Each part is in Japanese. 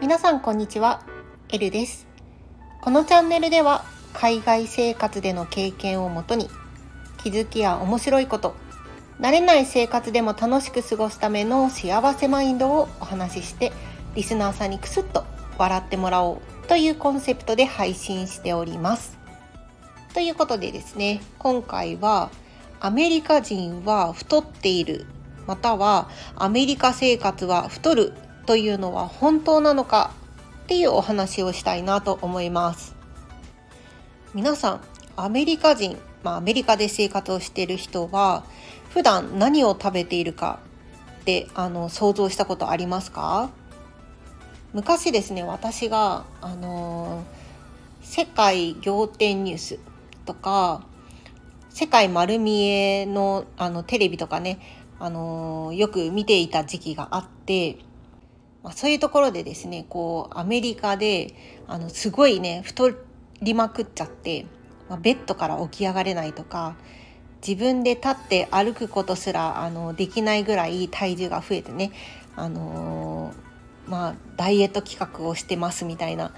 皆さんこんにちは、エルです。このチャンネルでは海外生活での経験をもとに気づきや面白いこと、慣れない生活でも楽しく過ごすための幸せマインドをお話ししてリスナーさんにクスッと笑ってもらおうというコンセプトで配信しております。ということでですね、今回はアメリカ人は太っているまたはアメリカ生活は太るというのは本当なのかっていうお話をしたいなと思います。皆さんアメリカ人、まあ、アメリカで生活をしている人は普段何を食べているかってあの想像したことありますか？昔ですね私があの世界仰天ニュースとか世界丸見えのあのテレビとかねあのよく見ていた時期があって、まあ、そういうところでですねこうアメリカであのすごいね太りまくっちゃって、まあ、ベッドから起き上がれないとか自分で立って歩くことすらあのできないぐらい体重が増えてね、あのー、まあ、ダイエット企画をしてますみたいな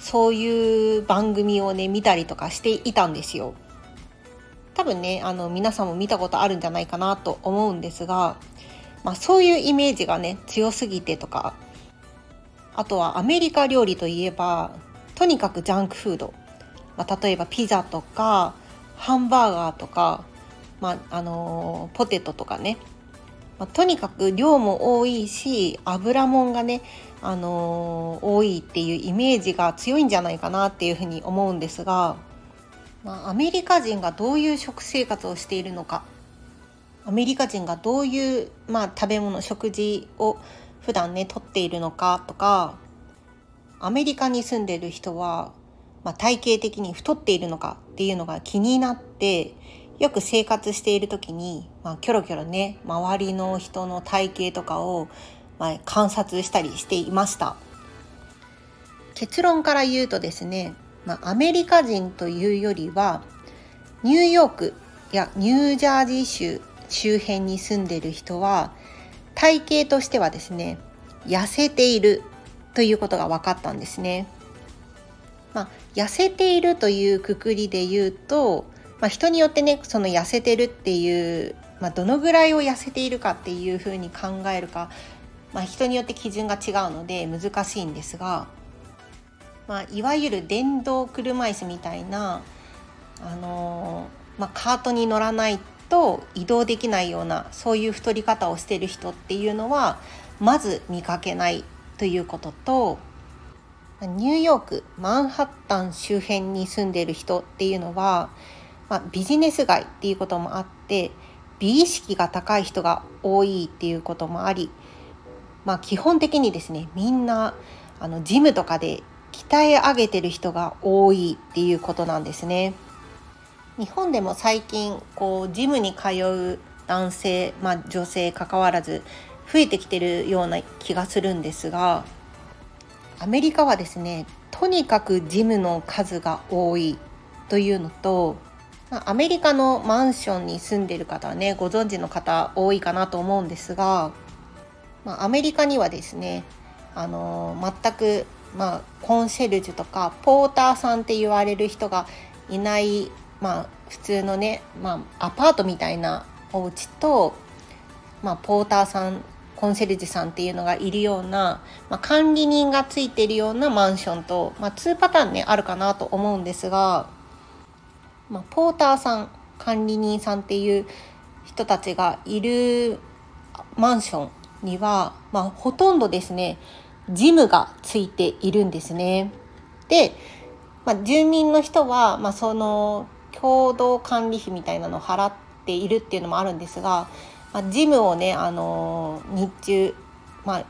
そういう番組をね見たりとかしていたんですよ。多分ねあの皆さんも見たことあるんじゃないかなと思うんですが、まあ、そういうイメージがね強すぎてとかあとはアメリカ料理といえばとにかくジャンクフード、まあ、例えばピザとかハンバーガーとか、まあ、あのポテトとかね、まあ、とにかく量も多いし油もんがね、あの多いっていうイメージが強いんじゃないかなっていうふうに思うんですが。まあ、アメリカ人がどういう食生活をしているのか。アメリカ人がどういう、まあ、食べ物食事を普段ねとっているのかとかアメリカに住んでる人は、まあ、体型的に太っているのかっていうのが気になってよく生活している時に、まあ、キョロキョロね周りの人の体型とかを、まあ、観察したりしていました。結論から言うとですねまあ、アメリカ人というよりはニューヨークやニュージャージー州周辺に住んでいる人は体型としてはですね痩せているということが分かったんですね。まあ、痩せているというくくりで言うと、まあ、人によってねその痩せてるっていう、まあ、どのぐらいを痩せているかっていうふうに考えるか、まあ、人によって基準が違うので難しいんですがまあ、いわゆる電動車椅子みたいな、あのー、まあ、カートに乗らないと移動できないようなそういう太り方をしてる人っていうのはまず見かけないということとニューヨークマンハッタン周辺に住んでる人っていうのは、まあ、ビジネス街っていうこともあって美意識が高い人が多いっていうこともあり、まあ、基本的にですねみんなあのジムとかで鍛え上げてる人が多いっていうことなんですね。日本でも最近こうジムに通う男性、まあ、女性関わらず増えてきてるような気がするんですがアメリカはですねとにかくジムの数が多いというのとアメリカのマンションに住んでる方はねご存知の方多いかなと思うんですが、ま、アメリカにはですねあの全くまあ、コンシェルジュとかポーターさんって言われる人がいない、まあ、普通のね、まあ、アパートみたいなお家と、まあ、ポーターさんコンシェルジュさんっていうのがいるような、まあ、管理人がついてるようなマンションと、まあ、2パターンねあるかなと思うんですが、まあ、ポーターさん管理人さんっていう人たちがいるマンションには、まあ、ほとんどですねジムがついているんですね。で、まあ、住民の人は、まあ、その共同管理費みたいなのを払っているっていうのもあるんですが、まあ、ジムをね、あの日中、まあ、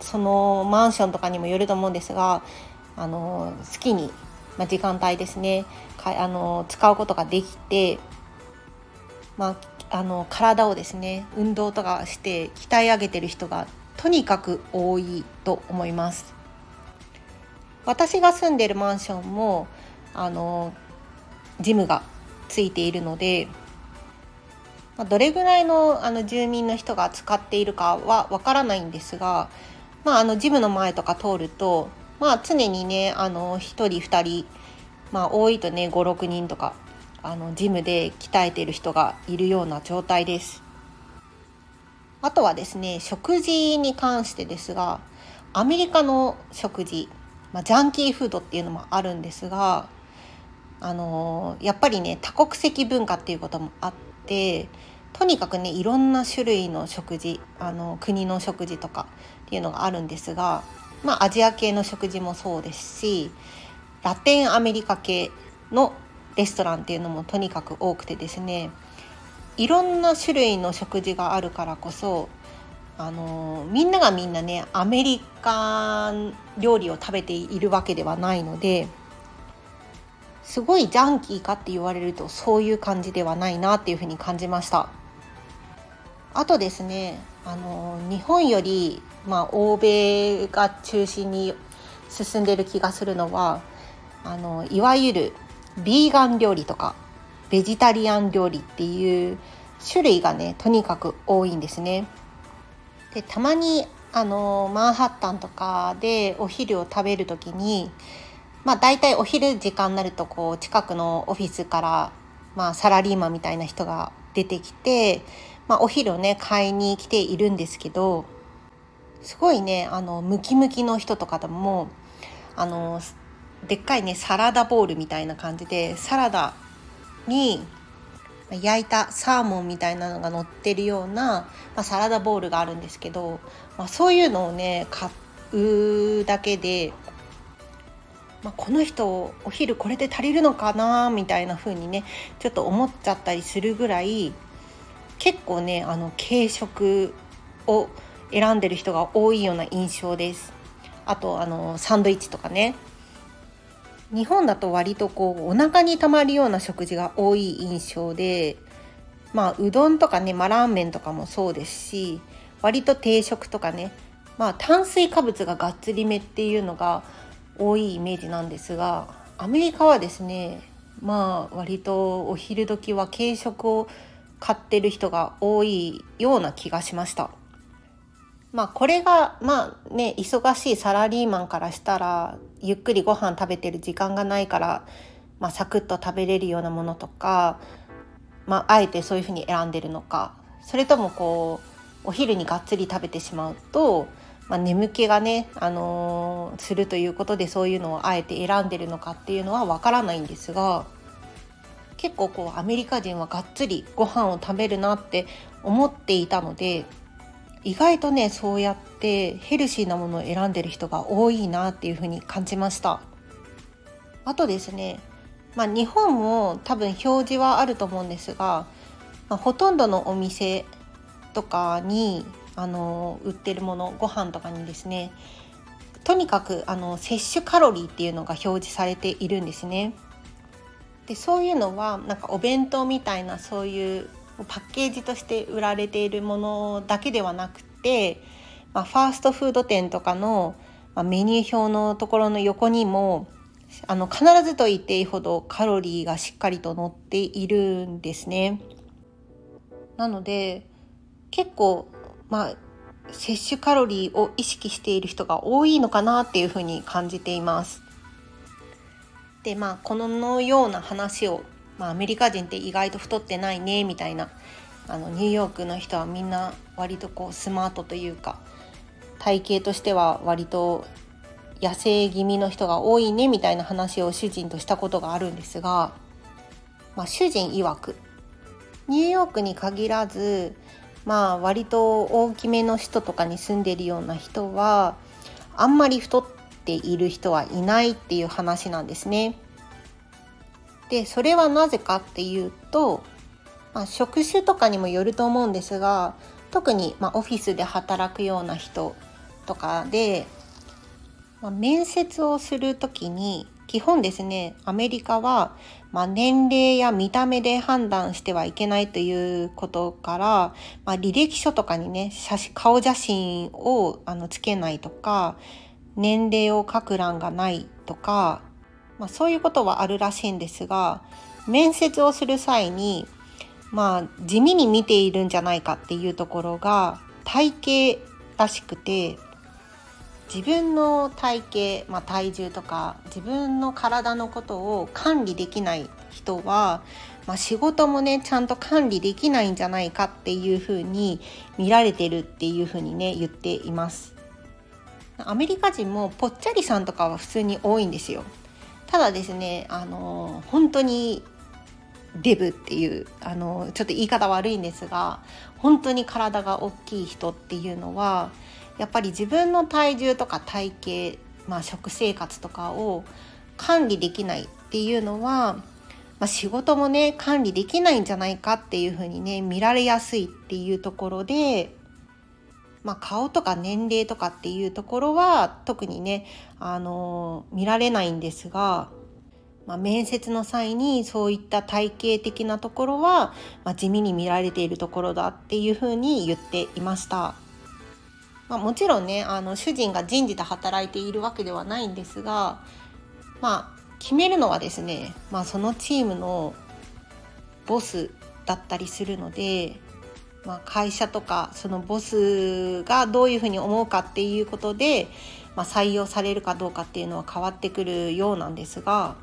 そのマンションとかにもよると思うんですが、あの好きに、まあ、時間帯ですねかあの使うことができて、まあ、あの体をですね運動とかして鍛え上げてる人がとにかく多いと思います私が住んでるマンションもあのジムがついているので、どれぐらいのあの住民の人が使っているかはわからないんですが、まあ、あのジムの前とか通ると、まあ、常にねあの1人2人、まあ、多いとね56人とかあのジムで鍛えてる人がいるような状態です。あとはですね食事に関してですがアメリカの食事、まあ、ジャンキーフードっていうのもあるんですがあのやっぱりね多国籍文化っていうこともあってとにかくねいろんな種類の食事あの国の食事とかっていうのがあるんですが、まあ、アジア系の食事もそうですしラテンアメリカ系のレストランっていうのもとにかく多くてですねいろんな種類の食事があるからこそあのみんながみんなねアメリカン料理を食べているわけではないのですごいジャンキーかって言われるとそういう感じではないなっていうふうに感じました。あとですねあの日本より、まあ、欧米が中心に進んでる気がするのはあのいわゆるビーガン料理とか。ベジタリアン料理っていう種類がねとにかく多いんですね。でたまにあのマンハッタンとかでお昼を食べる時にまあ大体お昼時間になるとこう近くのオフィスから、まあ、サラリーマンみたいな人が出てきて、まあ、お昼をね買いに来ているんですけどすごいねあのムキムキの人とかでもあのでっかいねサラダボウルみたいな感じでサラダに焼いたサーモンみたいなのが乗ってるような、まあ、サラダボウルがあるんですけど、まあ、そういうのをね買うだけでまあ、この人お昼これで足りるのかなみたいな風にねちょっと思っちゃったりするぐらい結構ねあの軽食を選んでる人が多いような印象です。あとあのサンドイッチとかね日本だと割とこうお腹にたまるような食事が多い印象でまあうどんとかね、まあ、ラーメンとかもそうですし割と定食とかねまあ炭水化物ががっつりめっていうのが多いイメージなんですがアメリカはですねまあ割とお昼時は軽食を買ってる人が多いような気がしました。まあこれがまあね忙しいサラリーマンからしたらゆっくりご飯食べてる時間がないから、まあ、サクッと食べれるようなものとか、まあ、あえてそういうふうに選んでるのかそれともこうお昼にがっつり食べてしまうとまあ、眠気がね、あのー、するということでそういうのをあえて選んでるのかっていうのはわからないんですが結構こうアメリカ人はがっつりご飯を食べるなって思っていたので意外とねそうやってヘルシーなものを選んでる人が多いなっていうふうに感じましたあとですねまあ、日本も多分表示はあると思うんですが、まあ、ほとんどのお店とかにあの売ってるものご飯とかにですねとにかくあの摂取カロリーっていうのが表示されているんですね。でそういうのはなんかお弁当みたいなそういうパッケージとして売られているものだけではなくて、まあ、ファーストフード店とかの、ま、メニュー表のところの横にもあの必ずと言っていいほどカロリーがしっかりと載っているんですね。なので結構まあ、摂取カロリーを意識している人が多いのかなっていうふうに感じています。でまあこのような話を、まあ、アメリカ人って意外と太ってないねみたいなあのニューヨークの人はみんな割とこうスマートというか体型としては割と痩せ気味の人が多いねみたいな話を主人としたことがあるんですが、まあ、主人曰くニューヨークに限らずまあ割と大きめの人とかに住んでるような人はあんまり太っている人はいないっていう話なんですね。でそれはなぜかっていうと、まあ、職種とかにもよると思うんですが特にまオフィスで働くような人とかで、まあ、面接をする時に基本ですねアメリカは、まあ、年齢や見た目で判断してはいけないということから、まあ、履歴書とかにね写真顔写真をあのつけないとか年齢を書く欄がないとか、まあ、そういうことはあるらしいんですが面接をする際にまあ地味に見ているんじゃないかっていうところが体型らしくて自分の体型、まあ、体重とか自分の体のことを管理できない人は、まあ、仕事もねちゃんと管理できないんじゃないかっていうふうに見られてるっていうふうにね言っています。アメリカ人もぽっちゃりさんとかは普通に多いんですよ。ただですねあの本当にデブっていうあのちょっと言い方悪いんですが本当に体が大きい人っていうのはやっぱり自分の体重とか体型、まあ、食生活とかを管理できないっていうのは、まあ、仕事もね管理できないんじゃないかっていうふうにね見られやすいっていうところで、まあ、顔とか年齢とかっていうところは特にねあの見られないんですがまあ、面接の際にそういった体型的なところは、まあ、地味に見られているところだっていうふうに言っていました。まあ、もちろんねあの主人が人事で働いているわけではないんですがまあ決めるのはですね、まあ、そのチームのボスだったりするので、まあ、会社とかそのボスがどういうふうに思うかっていうことで、まあ、採用されるかどうかっていうのは変わってくるようなんですが。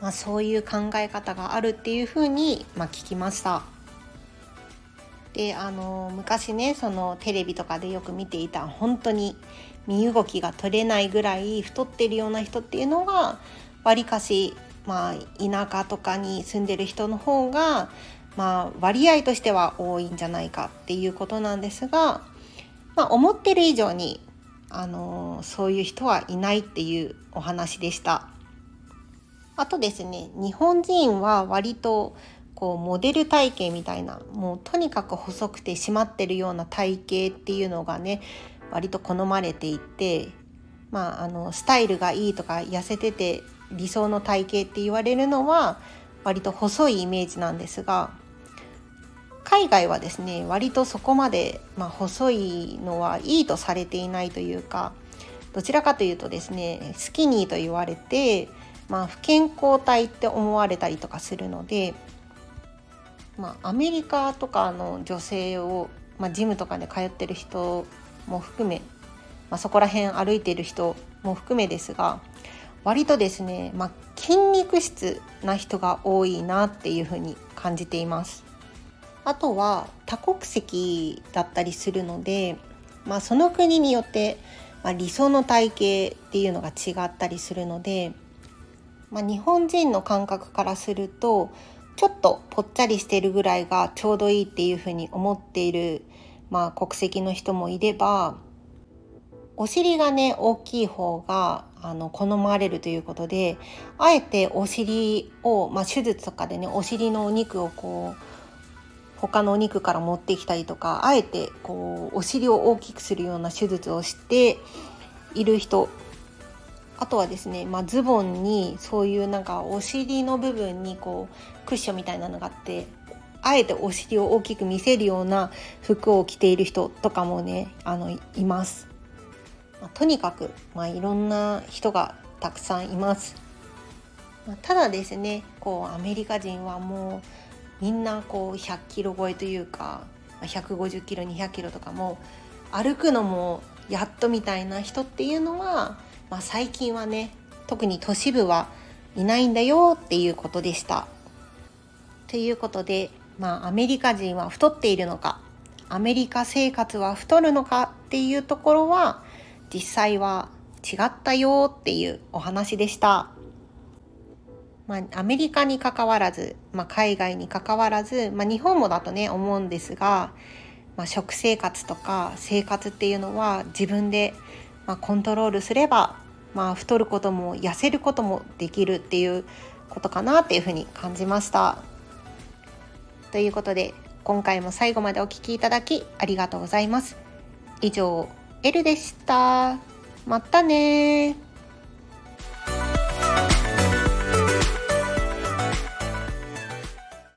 まあ、そういう考え方があるっていうふうに、まあ、聞きました。であの昔ねそのテレビとかでよく見ていた本当に身動きが取れないぐらい太ってるような人っていうのがわりかし、まあ、田舎とかに住んでる人の方が、まあ、割合としては多いんじゃないかっていうことなんですが、まあ、思ってる以上にあのそういう人はいないっていうお話でした。あとですね日本人は割とこうモデル体型みたいなもうとにかく細くて締まってるような体型っていうのがね割と好まれていてまああのスタイルがいいとか痩せてて理想の体型って言われるのは割と細いイメージなんですが海外はですね割とそこまで、まあ、細いのはいいとされていないというかどちらかというとですねスキニーと言われてまあ、不健康体って思われたりとかするので、まあ、アメリカとかの女性を、まあ、ジムとかで通ってる人も含め、まあ、そこら辺歩いてる人も含めですが割とですね、まあ、筋肉質な人が多いなっていうふうに感じています。あとは多国籍だったりするので、まあ、その国によって、まあ、理想の体型っていうのが違ったりするのでまあ、日本人の感覚からするとちょっとぽっちゃりしてるぐらいがちょうどいいっていうふうに思っている、まあ、国籍の人もいればお尻がね大きい方があの好まれるということであえてお尻を、まあ、手術とかでねお尻のお肉をこう他のお肉から持ってきたりとかあえてこうお尻を大きくするような手術をしている人あとはですね、まあ、ズボンにそういうなんかお尻の部分にこうクッションみたいなのがあってあえてお尻を大きく見せるような服を着ている人とかもねあのいます、まあ、とにかく、まあ、いろんな人がたくさんいます、まあ、ただですねこうアメリカ人はもうみんなこう100キロ超えというか150キロ200キロとかも歩くのもやっとみたいな人っていうのはまあ、最近はね特に都市部はいないんだよっていうことでした。ということで、まあ、アメリカ人は太っているのかアメリカ生活は太るのかっていうところは実際は違ったよっていうお話でした。まあ、アメリカにかかわらず、まあ、海外にかかわらず、まあ、日本もだとね思うんですが、まあ、食生活とか生活っていうのは自分でまあ、コントロールすれば、まあ、太ることも痩せることもできるっていうことかなっていうふうに感じました。ということで今回も最後までお聴きいただきありがとうございます。以上、エルでした。またね